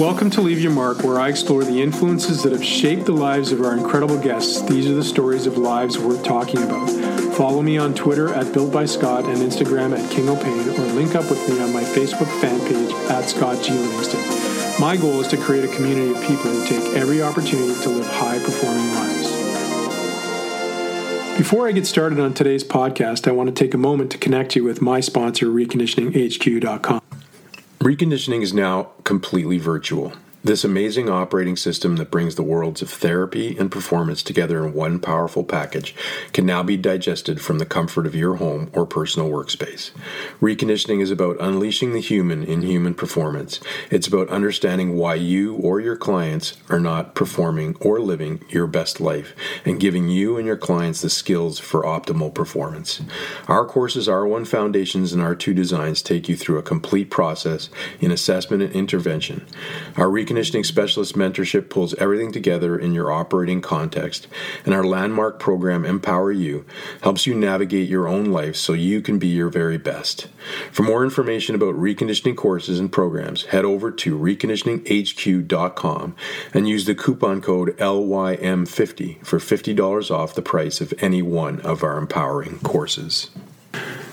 Welcome to Leave Your Mark, where I explore the influences that have shaped the lives of our incredible guests. These are the stories of lives worth talking about. Follow me on Twitter at Built by Scott and Instagram at King O'Pain, or link up with me on my Facebook fan page at Scott G. Livingston. My goal is to create a community of people who take every opportunity to live high performing lives. Before I get started on today's podcast, I want to take a moment to connect you with my sponsor, reconditioninghq.com. Reconditioning is now completely virtual. This amazing operating system that brings the worlds of therapy and performance together in one powerful package can now be digested from the comfort of your home or personal workspace. Reconditioning is about unleashing the human in human performance. It's about understanding why you or your clients are not performing or living your best life and giving you and your clients the skills for optimal performance. Our courses R1 Foundations and R2 Designs take you through a complete process in assessment and intervention. Our Reconditioning Specialist Mentorship pulls everything together in your operating context, and our landmark program, Empower You, helps you navigate your own life so you can be your very best. For more information about reconditioning courses and programs, head over to reconditioninghq.com and use the coupon code LYM50 for $50 off the price of any one of our empowering courses.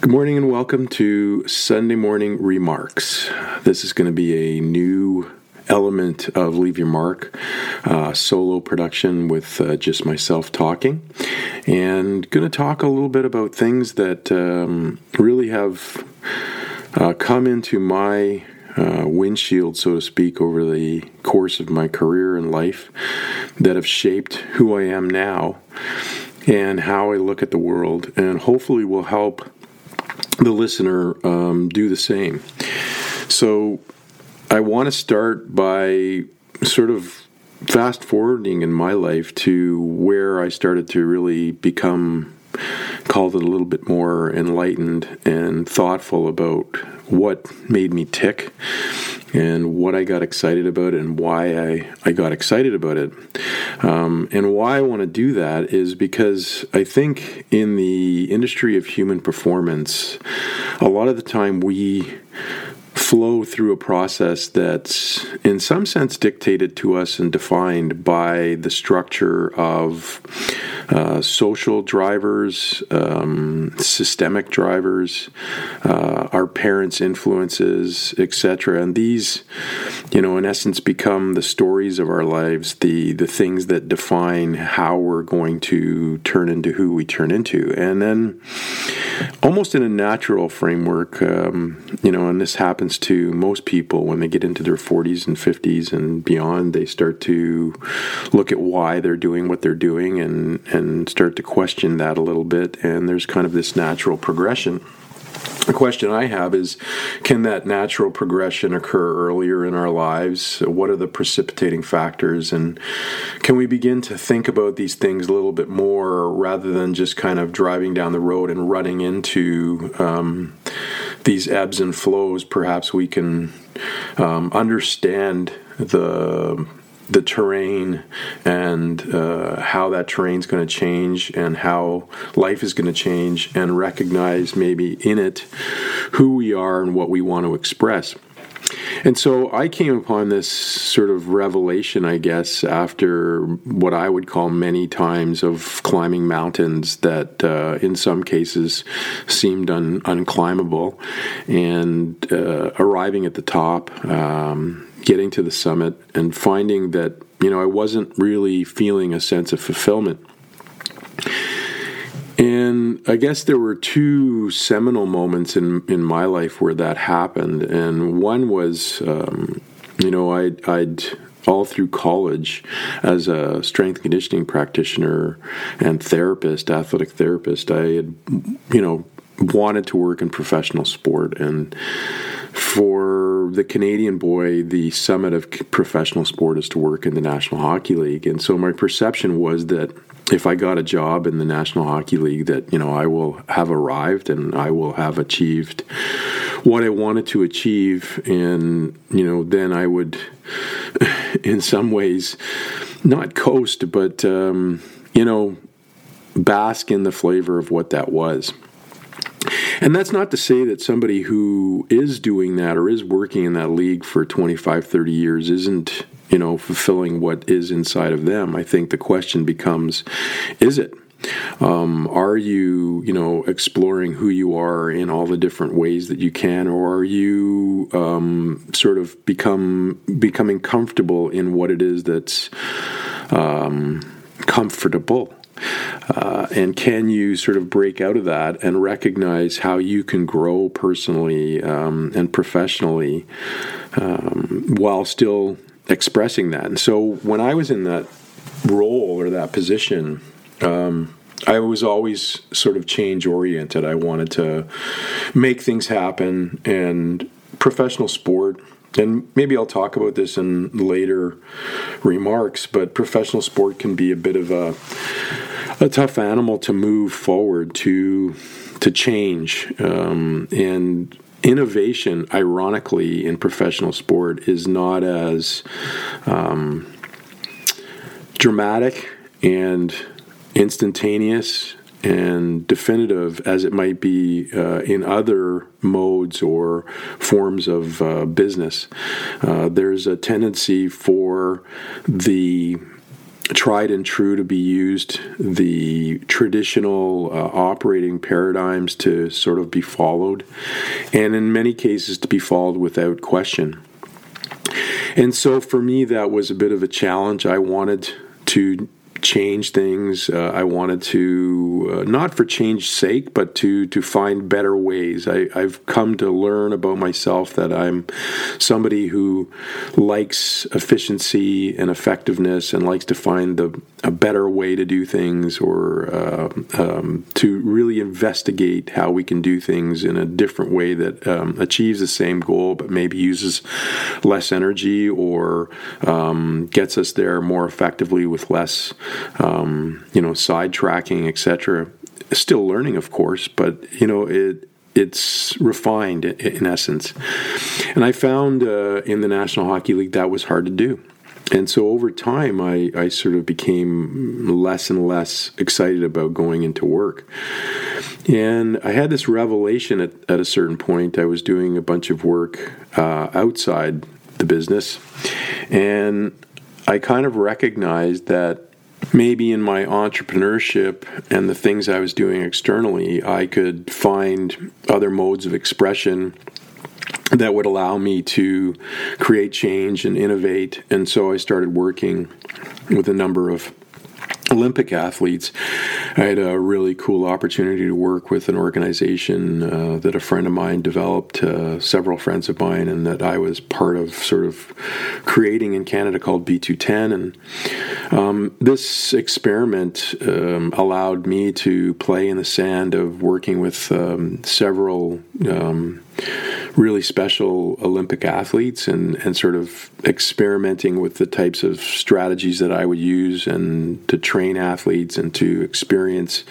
Good morning and welcome to Sunday Morning Remarks. This is going to be a new element of Leave Your Mark, uh, solo production with uh, just myself talking, and going to talk a little bit about things that um, really have uh, come into my uh, windshield, so to speak, over the course of my career and life that have shaped who I am now and how I look at the world, and hopefully will help the listener um, do the same. So, I want to start by sort of fast forwarding in my life to where I started to really become called it a little bit more enlightened and thoughtful about what made me tick and what I got excited about and why I, I got excited about it. Um, and why I want to do that is because I think in the industry of human performance, a lot of the time we flow through a process that's in some sense dictated to us and defined by the structure of uh, social drivers, um, systemic drivers, uh, our parents' influences, etc. And these, you know, in essence, become the stories of our lives, the the things that define how we're going to turn into who we turn into, and then almost in a natural framework, um, you know, and this happens to most people when they get into their 40s and 50s and beyond, they start to look at why they're doing what they're doing and, and and start to question that a little bit. And there's kind of this natural progression. The question I have is can that natural progression occur earlier in our lives? What are the precipitating factors? And can we begin to think about these things a little bit more rather than just kind of driving down the road and running into um, these ebbs and flows? Perhaps we can um, understand the the terrain and uh, how that terrain is going to change and how life is going to change and recognize maybe in it who we are and what we want to express. And so I came upon this sort of revelation, I guess, after what I would call many times of climbing mountains that uh, in some cases seemed un- unclimbable and uh, arriving at the top. Um, getting to the summit and finding that you know I wasn't really feeling a sense of fulfillment. And I guess there were two seminal moments in in my life where that happened, and one was, um, you know, I'd, I'd all through college as a strength conditioning practitioner and therapist, athletic therapist. I had, you know, wanted to work in professional sport and for the Canadian boy, the summit of professional sport is to work in the National Hockey League. And so my perception was that if I got a job in the National Hockey League, that, you know, I will have arrived and I will have achieved what I wanted to achieve. And, you know, then I would, in some ways, not coast, but, um, you know, bask in the flavor of what that was. And that's not to say that somebody who is doing that or is working in that league for 25, 30 years isn't, you know, fulfilling what is inside of them. I think the question becomes is it? Um, are you, you know, exploring who you are in all the different ways that you can, or are you um, sort of become becoming comfortable in what it is that's um, comfortable? Uh, and can you sort of break out of that and recognize how you can grow personally um, and professionally um, while still expressing that? And so when I was in that role or that position, um, I was always sort of change oriented. I wanted to make things happen, and professional sport and maybe I'll talk about this in later remarks, but professional sport can be a bit of a a tough animal to move forward to to change um, and innovation ironically in professional sport is not as um, dramatic and instantaneous and definitive as it might be uh, in other modes or forms of uh, business. Uh, there's a tendency for the tried and true to be used, the traditional uh, operating paradigms to sort of be followed, and in many cases to be followed without question. And so for me, that was a bit of a challenge. I wanted to change things. Uh, I wanted to uh, not for change's sake, but to to find better ways. I, I've come to learn about myself that I'm somebody who likes efficiency and effectiveness and likes to find the a better way to do things or uh, um, to really investigate how we can do things in a different way that um, achieves the same goal but maybe uses less energy or um, gets us there more effectively with less um, you know, sidetracking, etc. Still learning, of course, but you know, it it's refined in essence. And I found uh, in the National Hockey League that was hard to do. And so over time, I, I sort of became less and less excited about going into work. And I had this revelation at, at a certain point. I was doing a bunch of work uh, outside the business, and I kind of recognized that maybe in my entrepreneurship and the things I was doing externally, I could find other modes of expression that would allow me to create change and innovate. And so I started working with a number of Olympic athletes. I had a really cool opportunity to work with an organization uh, that a friend of mine developed, uh, several friends of mine, and that I was part of sort of creating in Canada called B2ten. And um, this experiment um, allowed me to play in the sand of working with um, several um, really special Olympic athletes and, and sort of experimenting with the types of strategies that I would use and to train athletes and to experience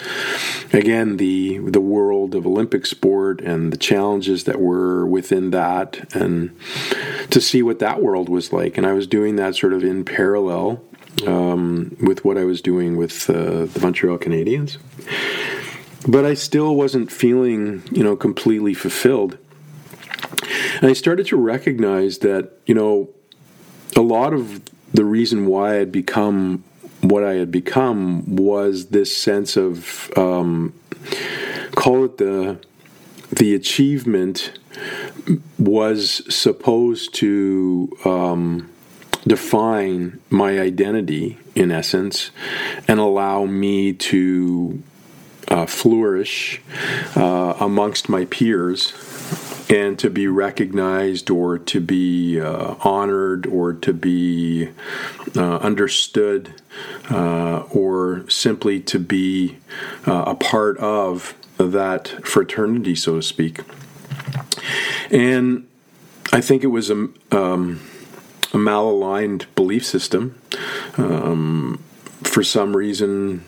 again the the world of Olympic sport and the challenges that were within that and to see what that world was like. And I was doing that sort of in parallel um, with what I was doing with uh, the Montreal Canadiens. But I still wasn't feeling, you know, completely fulfilled and I started to recognize that, you know, a lot of the reason why I had become what I had become was this sense of um, call it the the achievement was supposed to um, define my identity in essence and allow me to uh, flourish uh, amongst my peers and to be recognized or to be uh, honored or to be uh, understood uh, or simply to be uh, a part of that fraternity, so to speak. And I think it was a, um, a malaligned belief system. Um, for some reason,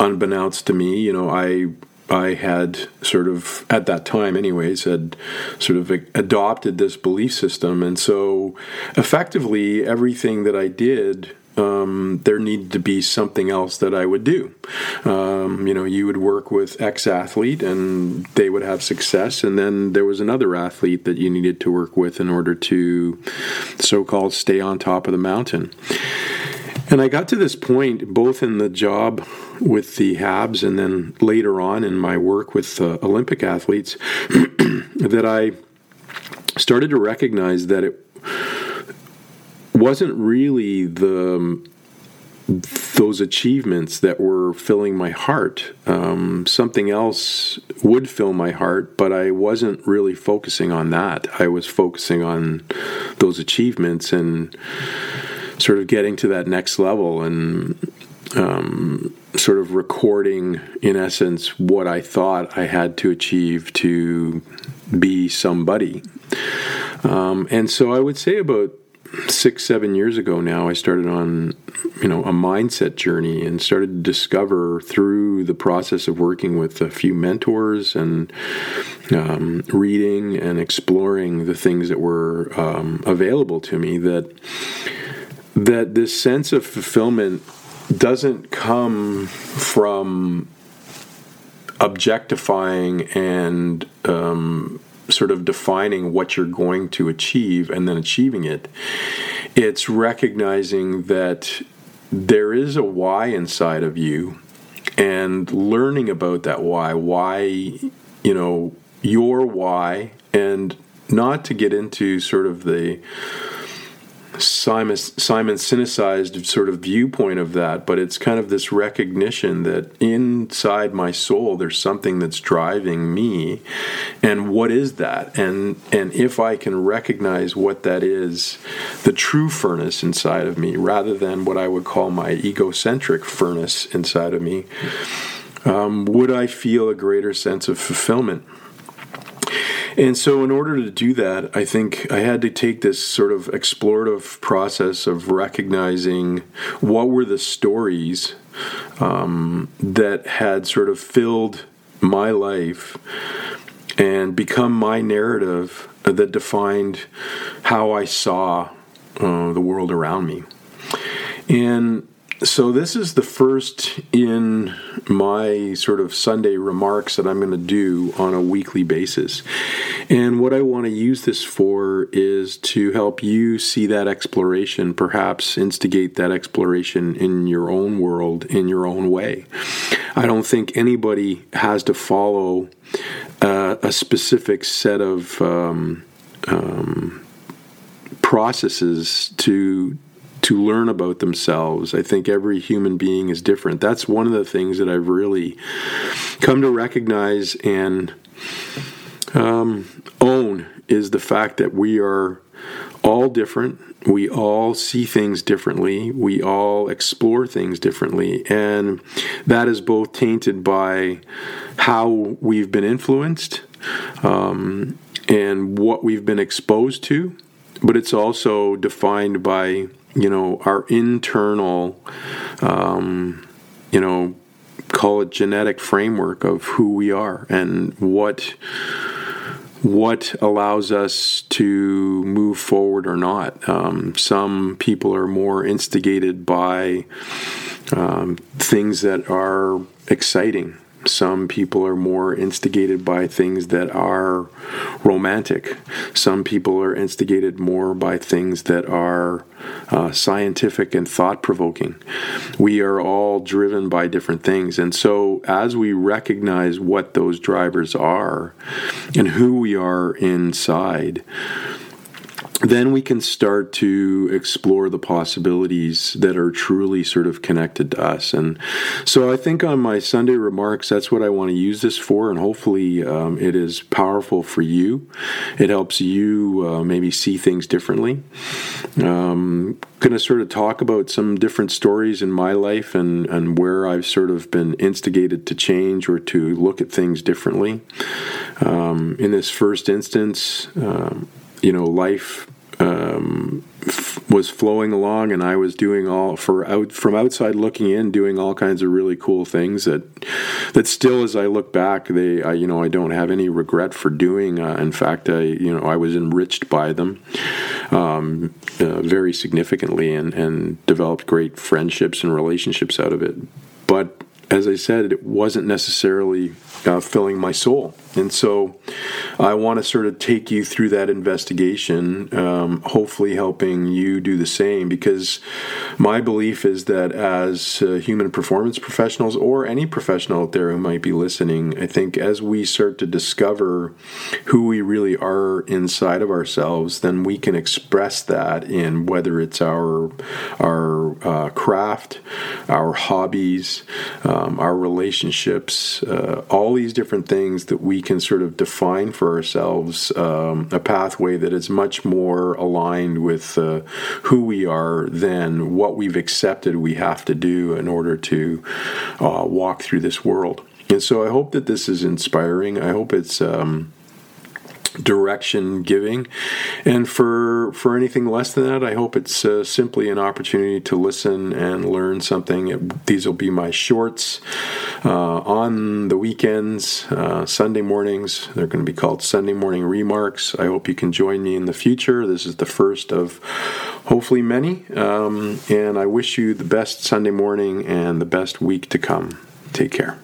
unbeknownst to me, you know, I I had sort of, at that time, anyways, had sort of adopted this belief system. And so effectively, everything that I did um, there needed to be something else that I would do. Um, you know, you would work with X athlete and they would have success, and then there was another athlete that you needed to work with in order to so called stay on top of the mountain. And I got to this point both in the job with the Habs and then later on in my work with uh, Olympic athletes that I started to recognize that it wasn't really the those achievements that were filling my heart. Um, something else would fill my heart, but I wasn't really focusing on that. I was focusing on those achievements and sort of getting to that next level and um, sort of recording, in essence, what I thought I had to achieve to be somebody. Um, and so I would say about six, seven years ago now, I started on, you know, a mindset journey and started to discover through the process of working with a few mentors and um, reading and exploring the things that were um, available to me that that this sense of fulfillment doesn't come from objectifying and um, sort of defining what you're going to achieve and then achieving it. It's recognizing that there is a why inside of you and learning about that why, why, you know, your why, and not to get into sort of the Simon Simon Sinekized sort of viewpoint of that, but it's kind of this recognition that inside my soul there's something that's driving me, and what is that? And and if I can recognize what that is, the true furnace inside of me, rather than what I would call my egocentric furnace inside of me, um, would I feel a greater sense of fulfillment? And so, in order to do that, I think I had to take this sort of explorative process of recognizing what were the stories um, that had sort of filled my life and become my narrative that defined how I saw uh, the world around me. And so, this is the first in my sort of Sunday remarks that I'm going to do on a weekly basis. And what I want to use this for is to help you see that exploration, perhaps instigate that exploration in your own world, in your own way. I don't think anybody has to follow uh, a specific set of. Um, um, processes to to learn about themselves. I think every human being is different. That's one of the things that I've really come to recognize and um, own is the fact that we are all different. We all see things differently. We all explore things differently. And that is both tainted by how we've been influenced um, and what we've been exposed to, but it's also defined by you know, our internal, um, you know, call it genetic framework of who we are and what what allows us to move forward or not. Um, some people are more instigated by um, things that are exciting some people are more instigated by things that are romantic. Some people are instigated more by things that are uh, scientific and thought provoking. We are all driven by different things. And so, as we recognize what those drivers are and who we are inside, then we can start to explore the possibilities that are truly sort of connected to us. And so I think on my Sunday remarks, that's what I want to use this for. And hopefully um, it is powerful for you. It helps you uh, maybe see things differently. Um, going to sort of talk about some different stories in my life and, and where I've sort of been instigated to change or to look at things differently. Um, in this first instance, um, you know, life um, was flowing along and I was doing all for out from outside looking in doing all kinds of really cool things that that still as I look back they I, you know I don't have any regret for doing. Uh, in fact I you know I was enriched by them um, uh, very significantly and and developed great friendships and relationships out of it. But as I said it wasn't necessarily uh, filling my soul. And so I want to sort of take you through that investigation, um, hopefully helping you do the same, because my belief is that as uh, human performance professionals or any professional out there who might be listening, I think as we start to discover who we really are inside of ourselves, then we can express that in whether it's our our uh, craft, our hobbies, um, our relationships, uh, all these different things that we can sort of define for ourselves um, a pathway that is much more aligned with uh, who we are than what we've accepted we have to do in order to uh, walk through this world. And so I hope that this is inspiring. I hope it's. Um, direction giving. And for for anything less than that, I hope it's uh, simply an opportunity to listen and learn something. It, these will be my shorts uh, on the weekends, uh, Sunday mornings. They're going to be called Sunday Morning Remarks. I hope you can join me in the future. This is the first of hopefully many. Um, and I wish you the best Sunday morning and the best week to come. Take care.